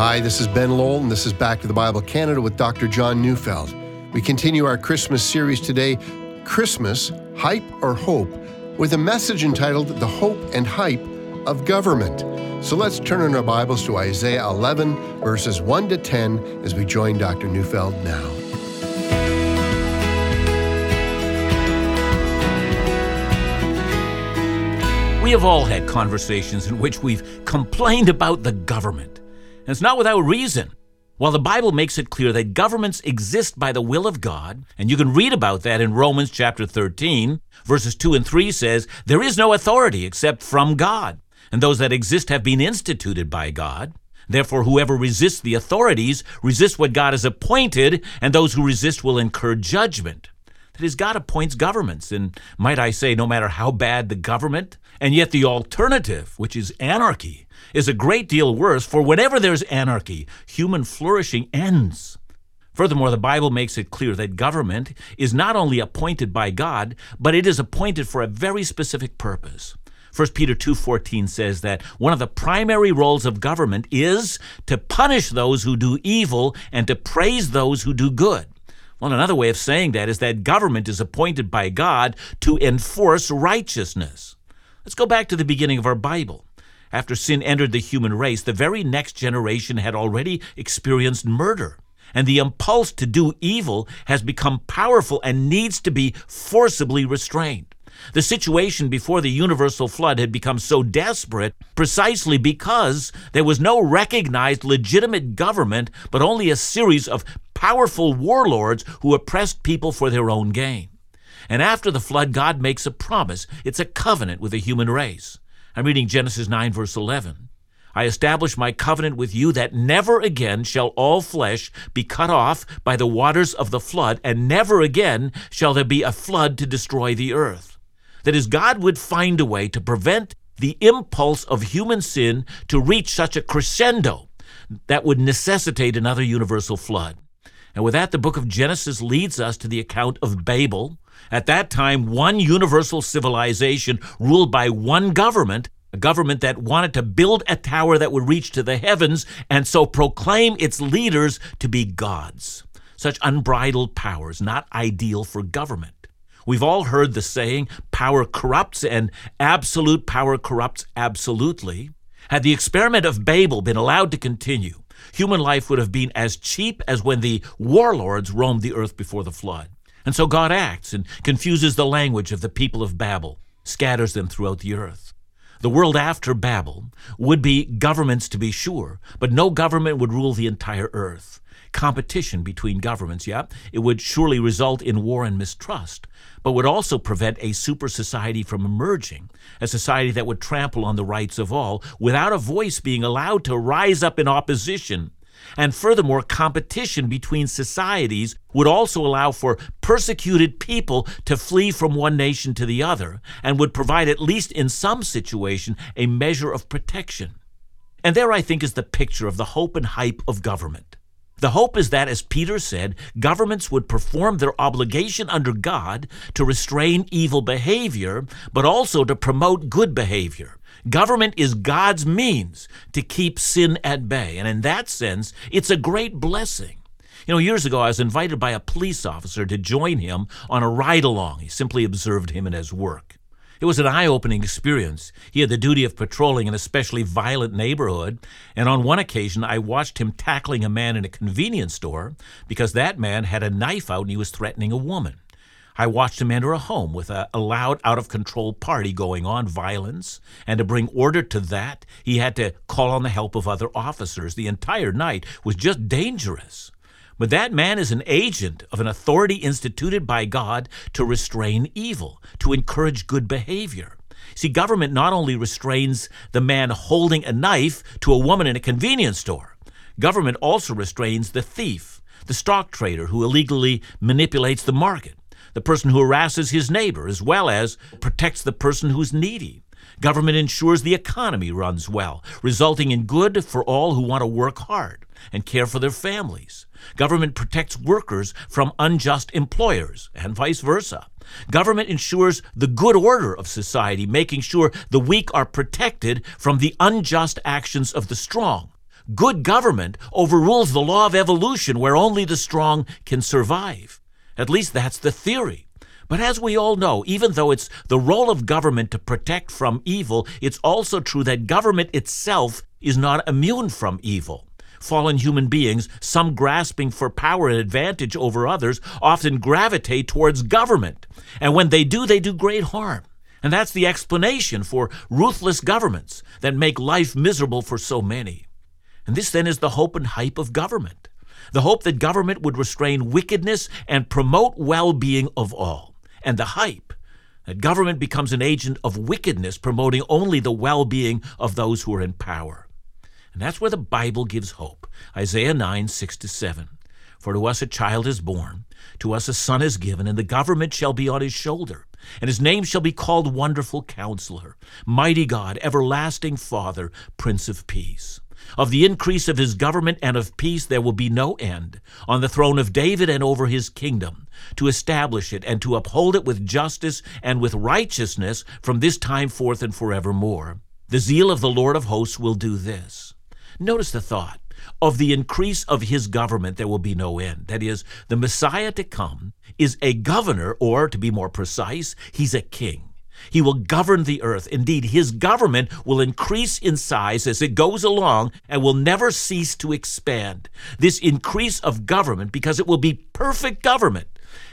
Hi, this is Ben Lowell, and this is Back to the Bible Canada with Dr. John Neufeld. We continue our Christmas series today, Christmas, Hype or Hope, with a message entitled The Hope and Hype of Government. So let's turn in our Bibles to Isaiah 11, verses 1 to 10, as we join Dr. Neufeld now. We have all had conversations in which we've complained about the government. And it's not without reason. While the Bible makes it clear that governments exist by the will of God, and you can read about that in Romans chapter 13, verses 2 and 3 says, There is no authority except from God, and those that exist have been instituted by God. Therefore, whoever resists the authorities resists what God has appointed, and those who resist will incur judgment. That God appoints governments, and might I say, no matter how bad the government, and yet the alternative, which is anarchy, is a great deal worse, for whenever there's anarchy, human flourishing ends. Furthermore, the Bible makes it clear that government is not only appointed by God, but it is appointed for a very specific purpose. 1 Peter 2:14 says that one of the primary roles of government is to punish those who do evil and to praise those who do good. Well, another way of saying that is that government is appointed by God to enforce righteousness. Let's go back to the beginning of our Bible. After sin entered the human race, the very next generation had already experienced murder. And the impulse to do evil has become powerful and needs to be forcibly restrained. The situation before the universal flood had become so desperate precisely because there was no recognized legitimate government, but only a series of powerful warlords who oppressed people for their own gain. And after the flood, God makes a promise. It's a covenant with the human race. I'm reading Genesis 9, verse 11. I establish my covenant with you that never again shall all flesh be cut off by the waters of the flood, and never again shall there be a flood to destroy the earth. That is, God would find a way to prevent the impulse of human sin to reach such a crescendo that would necessitate another universal flood. And with that, the book of Genesis leads us to the account of Babel, at that time, one universal civilization ruled by one government, a government that wanted to build a tower that would reach to the heavens and so proclaim its leaders to be gods. Such unbridled powers, not ideal for government. We've all heard the saying, power corrupts and absolute power corrupts absolutely. Had the experiment of Babel been allowed to continue, human life would have been as cheap as when the warlords roamed the earth before the flood. And so God acts and confuses the language of the people of Babel, scatters them throughout the earth. The world after Babel would be governments to be sure, but no government would rule the entire earth. Competition between governments, yeah, it would surely result in war and mistrust, but would also prevent a super society from emerging, a society that would trample on the rights of all without a voice being allowed to rise up in opposition and furthermore, competition between societies would also allow for persecuted people to flee from one nation to the other and would provide, at least in some situation, a measure of protection. And there, I think, is the picture of the hope and hype of government. The hope is that, as Peter said, governments would perform their obligation under God to restrain evil behavior, but also to promote good behavior. Government is God's means to keep sin at bay. And in that sense, it's a great blessing. You know, years ago, I was invited by a police officer to join him on a ride along. He simply observed him in his work. It was an eye opening experience. He had the duty of patrolling an especially violent neighborhood, and on one occasion I watched him tackling a man in a convenience store because that man had a knife out and he was threatening a woman. I watched him enter a home with a, loud, out of control party going on, violence, and to bring order to that, he had to call on the help of other officers. The entire night was just dangerous. But that man is an agent of an authority instituted by God to restrain evil, to encourage good behavior. See, government not only restrains the man holding a knife to a woman in a convenience store, government also restrains the thief, the stock trader who illegally manipulates the market, the person who harasses his neighbor, as well as protects the person who's needy. Government ensures the economy runs well, resulting in good for all who want to work hard and care for their families. Government protects workers from unjust employers and vice versa. Government ensures the good order of society, making sure the weak are protected from the unjust actions of the strong. Good government overrules the law of evolution where only the strong can survive. At least that's the theory. But as we all know, even though it's the role of government to protect from evil, it's also true that government itself is not immune from evil. Fallen human beings, some grasping for power and advantage over others, often gravitate towards government. And when they do, they do great harm. And that's the explanation for ruthless governments that make life miserable for so many. And this then is the hope and hype of government the hope that government would restrain wickedness and promote well being of all, and the hype that government becomes an agent of wickedness, promoting only the well being of those who are in power. And that's where the Bible gives hope. Isaiah 9, 6 to 7. For to us a child is born, to us a son is given, and the government shall be on his shoulder. And his name shall be called Wonderful Counselor, Mighty God, Everlasting Father, Prince of Peace. Of the increase of his government and of peace there will be no end, on the throne of David and over his kingdom, to establish it and to uphold it with justice and with righteousness from this time forth and forevermore. The zeal of the Lord of hosts will do this. Notice the thought. Of the increase of his government, there will be no end. That is, the Messiah to come is a governor, or to be more precise, he's a king. He will govern the earth. Indeed, his government will increase in size as it goes along and will never cease to expand. This increase of government, because it will be perfect government,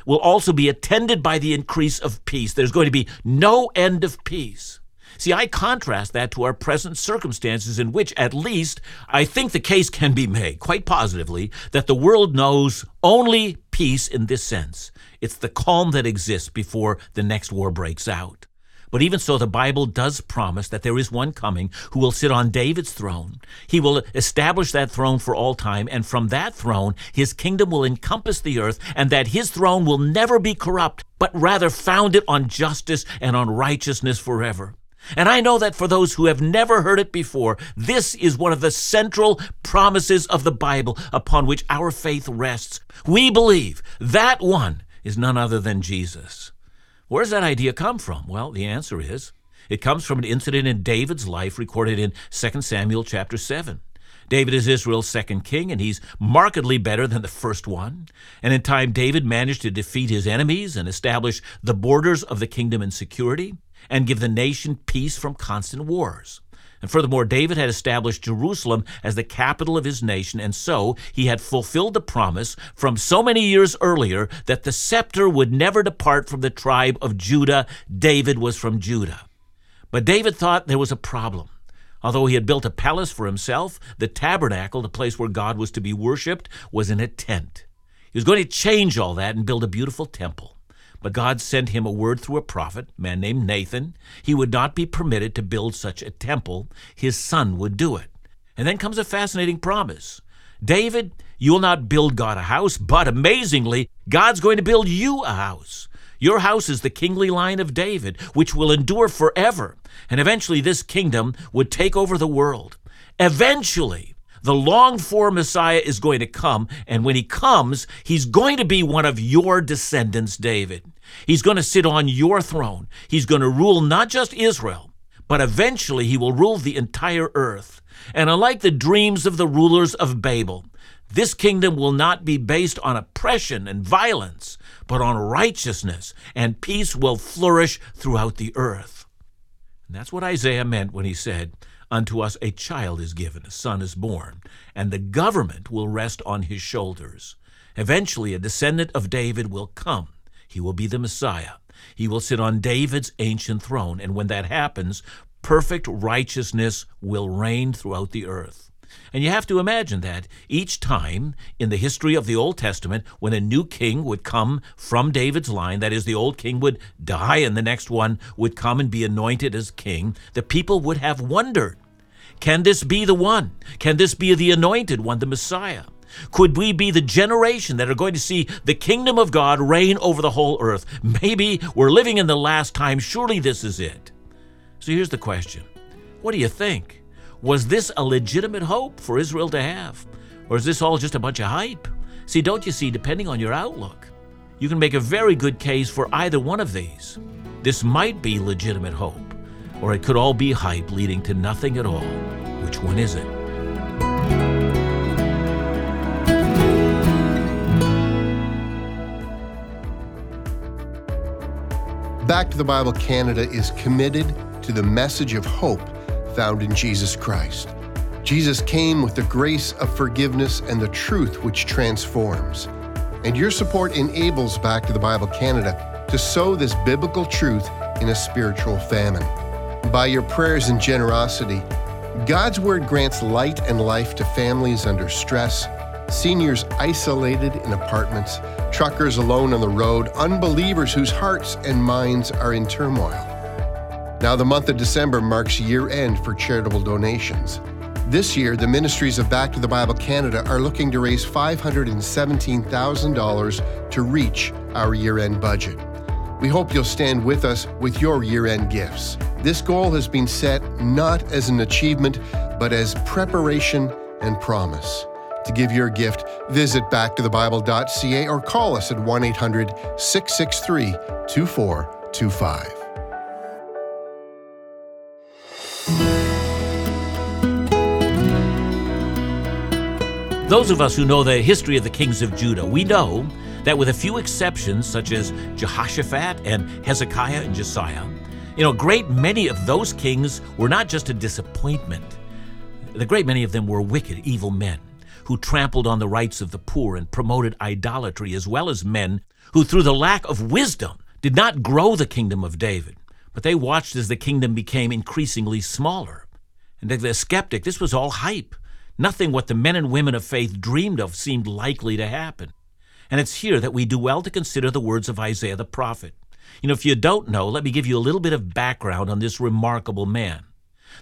will also be attended by the increase of peace. There's going to be no end of peace. See, I contrast that to our present circumstances, in which, at least, I think the case can be made quite positively that the world knows only peace in this sense. It's the calm that exists before the next war breaks out. But even so, the Bible does promise that there is one coming who will sit on David's throne. He will establish that throne for all time, and from that throne, his kingdom will encompass the earth, and that his throne will never be corrupt, but rather founded on justice and on righteousness forever. And I know that for those who have never heard it before, this is one of the central promises of the Bible upon which our faith rests. We believe that one is none other than Jesus. Where does that idea come from? Well, the answer is it comes from an incident in David's life recorded in 2 Samuel chapter 7. David is Israel's second king, and he's markedly better than the first one. And in time, David managed to defeat his enemies and establish the borders of the kingdom in security and give the nation peace from constant wars. And furthermore, David had established Jerusalem as the capital of his nation, and so he had fulfilled the promise from so many years earlier that the scepter would never depart from the tribe of Judah. David was from Judah. But David thought there was a problem. Although he had built a palace for himself, the tabernacle, the place where God was to be worshiped, was in a tent. He was going to change all that and build a beautiful temple. But God sent him a word through a prophet, a man named Nathan. He would not be permitted to build such a temple. His son would do it. And then comes a fascinating promise. David, you will not build God a house, but amazingly, God's going to build you a house. Your house is the kingly line of David, which will endure forever. And eventually, this kingdom would take over the world. Eventually, the longed for Messiah is going to come, and when he comes, he's going to be one of your descendants, David. He's going to sit on your throne. He's going to rule not just Israel, but eventually he will rule the entire earth. And unlike the dreams of the rulers of Babel, this kingdom will not be based on oppression and violence, but on righteousness, and peace will flourish throughout the earth. And that's what Isaiah meant when he said, Unto us a child is given, a son is born, and the government will rest on his shoulders. Eventually, a descendant of David will come. He will be the Messiah. He will sit on David's ancient throne, and when that happens, perfect righteousness will reign throughout the earth. And you have to imagine that each time in the history of the Old Testament, when a new king would come from David's line, that is, the old king would die and the next one would come and be anointed as king, the people would have wondered can this be the one? Can this be the anointed one, the Messiah? Could we be the generation that are going to see the kingdom of God reign over the whole earth? Maybe we're living in the last time. Surely this is it. So here's the question What do you think? Was this a legitimate hope for Israel to have? Or is this all just a bunch of hype? See, don't you see, depending on your outlook, you can make a very good case for either one of these. This might be legitimate hope, or it could all be hype leading to nothing at all. Which one is it? Back to the Bible Canada is committed to the message of hope found in Jesus Christ. Jesus came with the grace of forgiveness and the truth which transforms. And your support enables Back to the Bible Canada to sow this biblical truth in a spiritual famine. By your prayers and generosity, God's Word grants light and life to families under stress, seniors isolated in apartments, truckers alone on the road, unbelievers whose hearts and minds are in turmoil. Now, the month of December marks year end for charitable donations. This year, the ministries of Back to the Bible Canada are looking to raise $517,000 to reach our year end budget. We hope you'll stand with us with your year end gifts. This goal has been set not as an achievement, but as preparation and promise. To give your gift, visit backtothebible.ca or call us at 1 800 663 2425. Those of us who know the history of the kings of Judah, we know that with a few exceptions, such as Jehoshaphat and Hezekiah and Josiah, you know, a great many of those kings were not just a disappointment. The great many of them were wicked, evil men who trampled on the rights of the poor and promoted idolatry, as well as men who, through the lack of wisdom, did not grow the kingdom of David, but they watched as the kingdom became increasingly smaller. And to the skeptic, this was all hype. Nothing what the men and women of faith dreamed of seemed likely to happen. And it's here that we do well to consider the words of Isaiah the prophet. You know, if you don't know, let me give you a little bit of background on this remarkable man.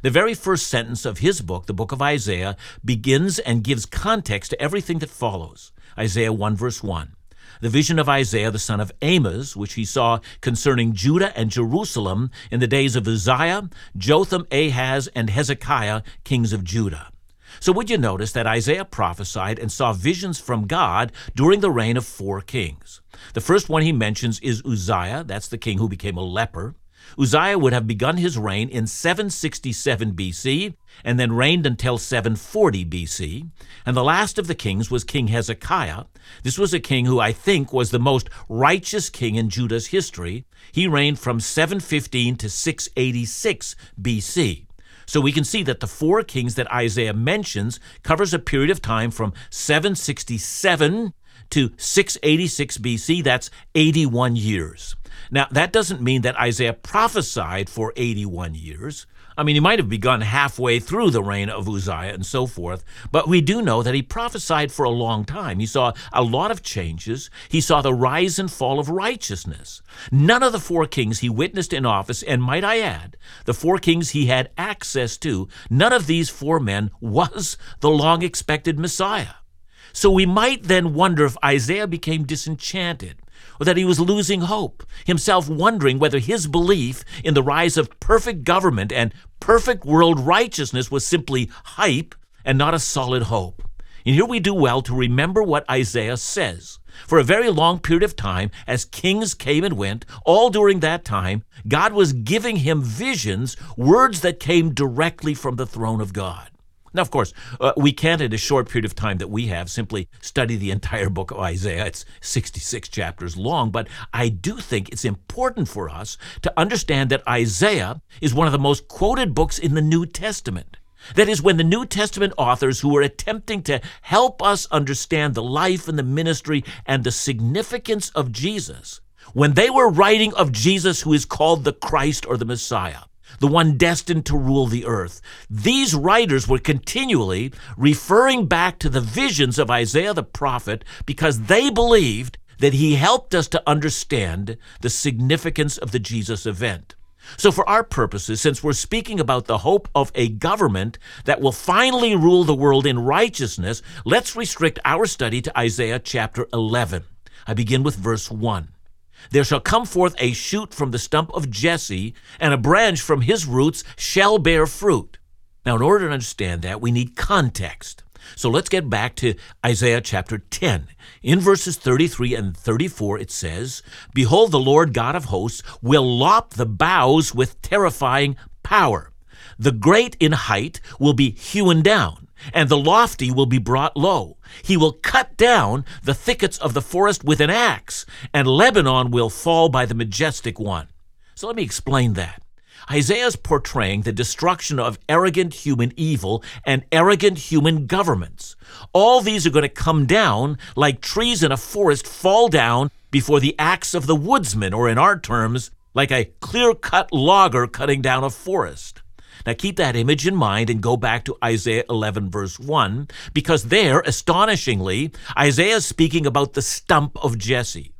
The very first sentence of his book, the book of Isaiah, begins and gives context to everything that follows. Isaiah 1, verse 1. The vision of Isaiah the son of Amos, which he saw concerning Judah and Jerusalem in the days of Uzziah, Jotham, Ahaz, and Hezekiah, kings of Judah. So, would you notice that Isaiah prophesied and saw visions from God during the reign of four kings? The first one he mentions is Uzziah, that's the king who became a leper. Uzziah would have begun his reign in 767 BC and then reigned until 740 BC. And the last of the kings was King Hezekiah. This was a king who I think was the most righteous king in Judah's history. He reigned from 715 to 686 BC. So we can see that the four kings that Isaiah mentions covers a period of time from 767 to 686 BC. That's 81 years. Now, that doesn't mean that Isaiah prophesied for 81 years. I mean, he might have begun halfway through the reign of Uzziah and so forth, but we do know that he prophesied for a long time. He saw a lot of changes. He saw the rise and fall of righteousness. None of the four kings he witnessed in office, and might I add, the four kings he had access to, none of these four men was the long expected Messiah. So we might then wonder if Isaiah became disenchanted or that he was losing hope, himself wondering whether his belief in the rise of perfect government and perfect world righteousness was simply hype and not a solid hope. And here we do well to remember what Isaiah says. For a very long period of time, as kings came and went, all during that time, God was giving him visions, words that came directly from the throne of God. Now, of course, uh, we can't, in a short period of time that we have, simply study the entire book of Isaiah. It's 66 chapters long, but I do think it's important for us to understand that Isaiah is one of the most quoted books in the New Testament. That is, when the New Testament authors who were attempting to help us understand the life and the ministry and the significance of Jesus, when they were writing of Jesus who is called the Christ or the Messiah, the one destined to rule the earth. These writers were continually referring back to the visions of Isaiah the prophet because they believed that he helped us to understand the significance of the Jesus event. So, for our purposes, since we're speaking about the hope of a government that will finally rule the world in righteousness, let's restrict our study to Isaiah chapter 11. I begin with verse 1. There shall come forth a shoot from the stump of Jesse, and a branch from his roots shall bear fruit. Now, in order to understand that, we need context. So let's get back to Isaiah chapter 10. In verses 33 and 34, it says, Behold, the Lord God of hosts will lop the boughs with terrifying power. The great in height will be hewn down and the lofty will be brought low. He will cut down the thickets of the forest with an axe, and Lebanon will fall by the majestic one. So let me explain that. Isaiah is portraying the destruction of arrogant human evil and arrogant human governments. All these are going to come down like trees in a forest fall down before the axe of the woodsman, or in our terms, like a clear cut logger cutting down a forest. Now keep that image in mind and go back to Isaiah 11, verse 1, because there, astonishingly, Isaiah is speaking about the stump of Jesse.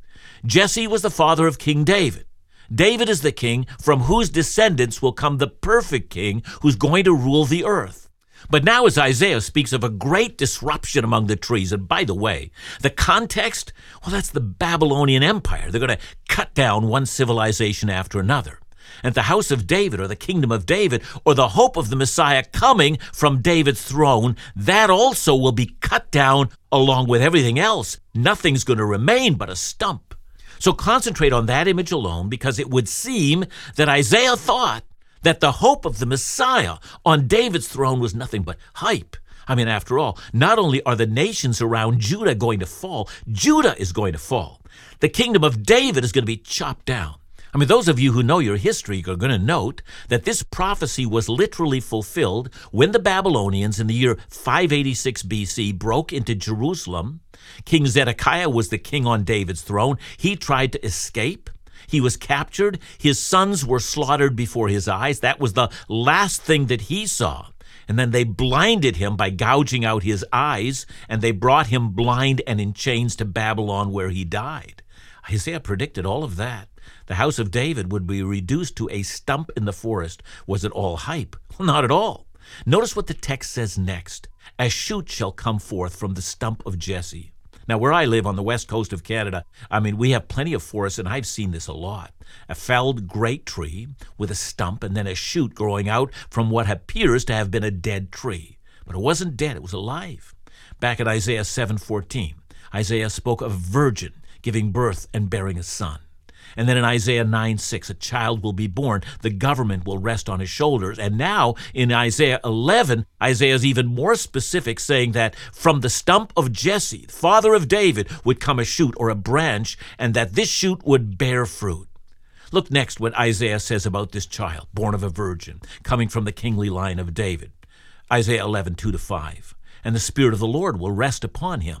Jesse was the father of King David. David is the king from whose descendants will come the perfect king who's going to rule the earth. But now, as Isaiah speaks of a great disruption among the trees, and by the way, the context, well, that's the Babylonian Empire. They're going to cut down one civilization after another. And the house of David, or the kingdom of David, or the hope of the Messiah coming from David's throne, that also will be cut down along with everything else. Nothing's going to remain but a stump. So concentrate on that image alone because it would seem that Isaiah thought that the hope of the Messiah on David's throne was nothing but hype. I mean, after all, not only are the nations around Judah going to fall, Judah is going to fall. The kingdom of David is going to be chopped down. I mean, those of you who know your history are going to note that this prophecy was literally fulfilled when the Babylonians in the year 586 BC broke into Jerusalem. King Zedekiah was the king on David's throne. He tried to escape. He was captured. His sons were slaughtered before his eyes. That was the last thing that he saw. And then they blinded him by gouging out his eyes, and they brought him blind and in chains to Babylon, where he died. Isaiah predicted all of that. The house of David would be reduced to a stump in the forest. Was it all hype? Not at all. Notice what the text says next. A shoot shall come forth from the stump of Jesse. Now, where I live on the west coast of Canada, I mean, we have plenty of forests, and I've seen this a lot. A felled great tree with a stump and then a shoot growing out from what appears to have been a dead tree. But it wasn't dead, it was alive. Back in Isaiah 7:14, Isaiah spoke of a virgin giving birth and bearing a son. And then in Isaiah 9 6, a child will be born. The government will rest on his shoulders. And now in Isaiah 11, Isaiah is even more specific, saying that from the stump of Jesse, father of David, would come a shoot or a branch, and that this shoot would bear fruit. Look next what Isaiah says about this child, born of a virgin, coming from the kingly line of David. Isaiah 11, 2 to 5. And the Spirit of the Lord will rest upon him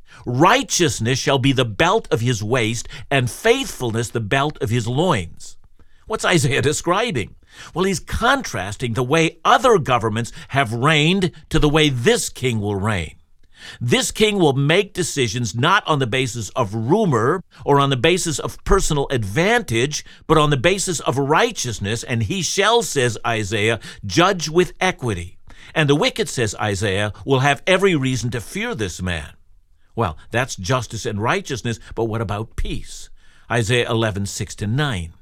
Righteousness shall be the belt of his waist, and faithfulness the belt of his loins. What's Isaiah describing? Well, he's contrasting the way other governments have reigned to the way this king will reign. This king will make decisions not on the basis of rumor or on the basis of personal advantage, but on the basis of righteousness, and he shall, says Isaiah, judge with equity. And the wicked, says Isaiah, will have every reason to fear this man. Well, that's justice and righteousness, but what about peace? Isaiah 11, 6 to 9.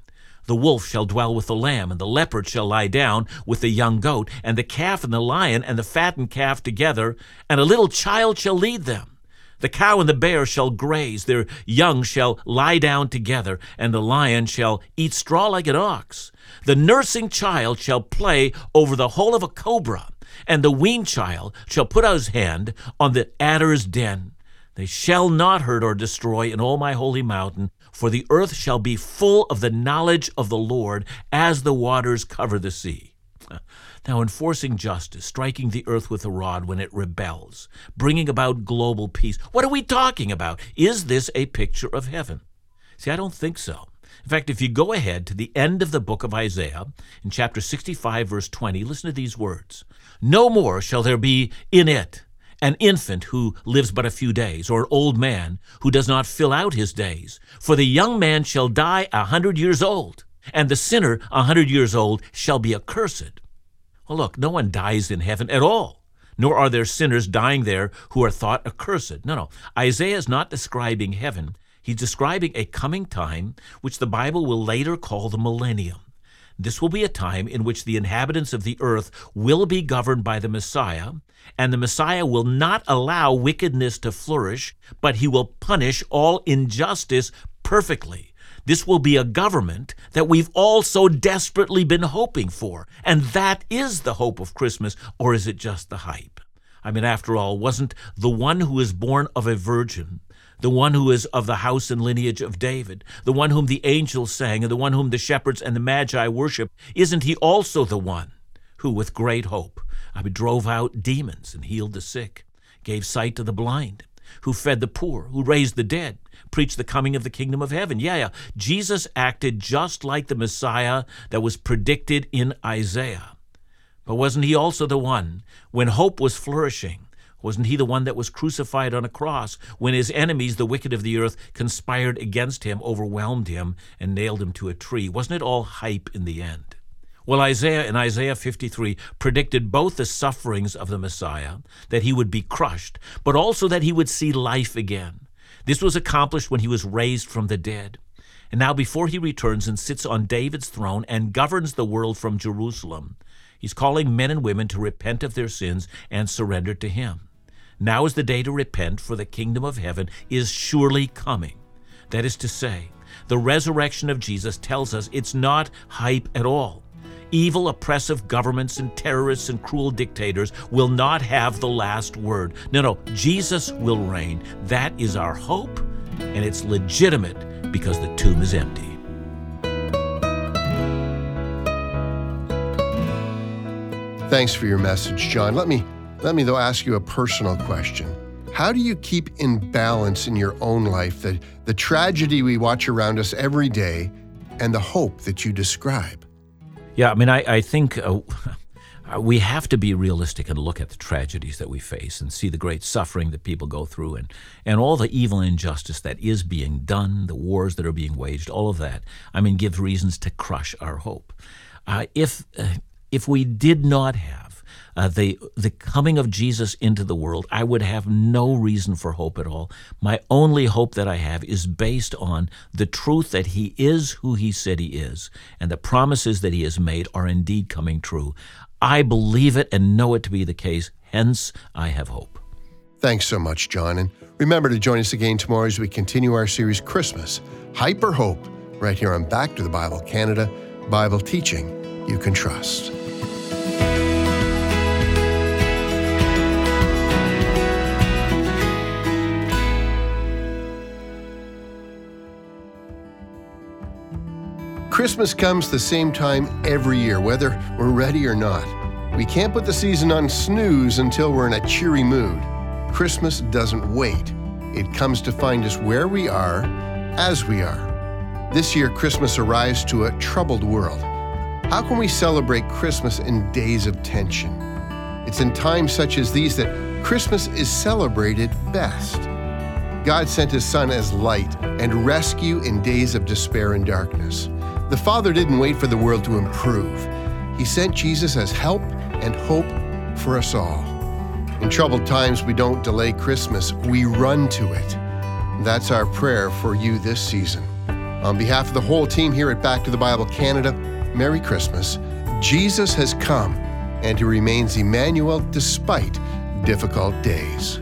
The wolf shall dwell with the lamb, and the leopard shall lie down with the young goat, and the calf and the lion and the fattened calf together, and a little child shall lead them. The cow and the bear shall graze, their young shall lie down together, and the lion shall eat straw like an ox. The nursing child shall play over the hole of a cobra, and the weaned child shall put out his hand on the adder's den. They shall not hurt or destroy in all my holy mountain, for the earth shall be full of the knowledge of the Lord as the waters cover the sea. Now, enforcing justice, striking the earth with a rod when it rebels, bringing about global peace. What are we talking about? Is this a picture of heaven? See, I don't think so. In fact, if you go ahead to the end of the book of Isaiah, in chapter 65, verse 20, listen to these words No more shall there be in it an infant who lives but a few days, or an old man who does not fill out his days. For the young man shall die a hundred years old, and the sinner a hundred years old shall be accursed. Well, look, no one dies in heaven at all, nor are there sinners dying there who are thought accursed. No, no. Isaiah is not describing heaven. He's describing a coming time which the Bible will later call the millennium. This will be a time in which the inhabitants of the earth will be governed by the Messiah, and the Messiah will not allow wickedness to flourish, but he will punish all injustice perfectly. This will be a government that we've all so desperately been hoping for. And that is the hope of Christmas, or is it just the hype? I mean, after all, wasn't the one who is born of a virgin, the one who is of the house and lineage of David, the one whom the angels sang, and the one whom the shepherds and the magi worship, isn't he also the one who, with great hope, I drove out demons and healed the sick, gave sight to the blind, who fed the poor, who raised the dead, preached the coming of the kingdom of heaven. Yeah, yeah. Jesus acted just like the Messiah that was predicted in Isaiah. But wasn't he also the one, when hope was flourishing, wasn't he the one that was crucified on a cross when his enemies, the wicked of the earth, conspired against him, overwhelmed him, and nailed him to a tree? Wasn't it all hype in the end? Well, Isaiah in Isaiah 53 predicted both the sufferings of the Messiah, that he would be crushed, but also that he would see life again. This was accomplished when he was raised from the dead. And now, before he returns and sits on David's throne and governs the world from Jerusalem, he's calling men and women to repent of their sins and surrender to him. Now is the day to repent, for the kingdom of heaven is surely coming. That is to say, the resurrection of Jesus tells us it's not hype at all. Evil, oppressive governments and terrorists and cruel dictators will not have the last word. No, no, Jesus will reign. That is our hope, and it's legitimate because the tomb is empty. Thanks for your message, John. Let me let me though ask you a personal question. How do you keep in balance in your own life the, the tragedy we watch around us every day and the hope that you describe? Yeah, I mean, I, I think uh, we have to be realistic and look at the tragedies that we face and see the great suffering that people go through and, and all the evil injustice that is being done, the wars that are being waged, all of that, I mean, gives reasons to crush our hope. Uh, if, uh, if we did not have uh, the the coming of Jesus into the world, I would have no reason for hope at all. My only hope that I have is based on the truth that He is who He said He is, and the promises that He has made are indeed coming true. I believe it and know it to be the case. Hence, I have hope. Thanks so much, John. And remember to join us again tomorrow as we continue our series Christmas, Hype or Hope, right here on Back to the Bible Canada, Bible teaching you can trust. Christmas comes the same time every year, whether we're ready or not. We can't put the season on snooze until we're in a cheery mood. Christmas doesn't wait, it comes to find us where we are, as we are. This year, Christmas arrives to a troubled world. How can we celebrate Christmas in days of tension? It's in times such as these that Christmas is celebrated best. God sent His Son as light and rescue in days of despair and darkness. The Father didn't wait for the world to improve. He sent Jesus as help and hope for us all. In troubled times, we don't delay Christmas, we run to it. That's our prayer for you this season. On behalf of the whole team here at Back to the Bible Canada, Merry Christmas. Jesus has come, and He remains Emmanuel despite difficult days.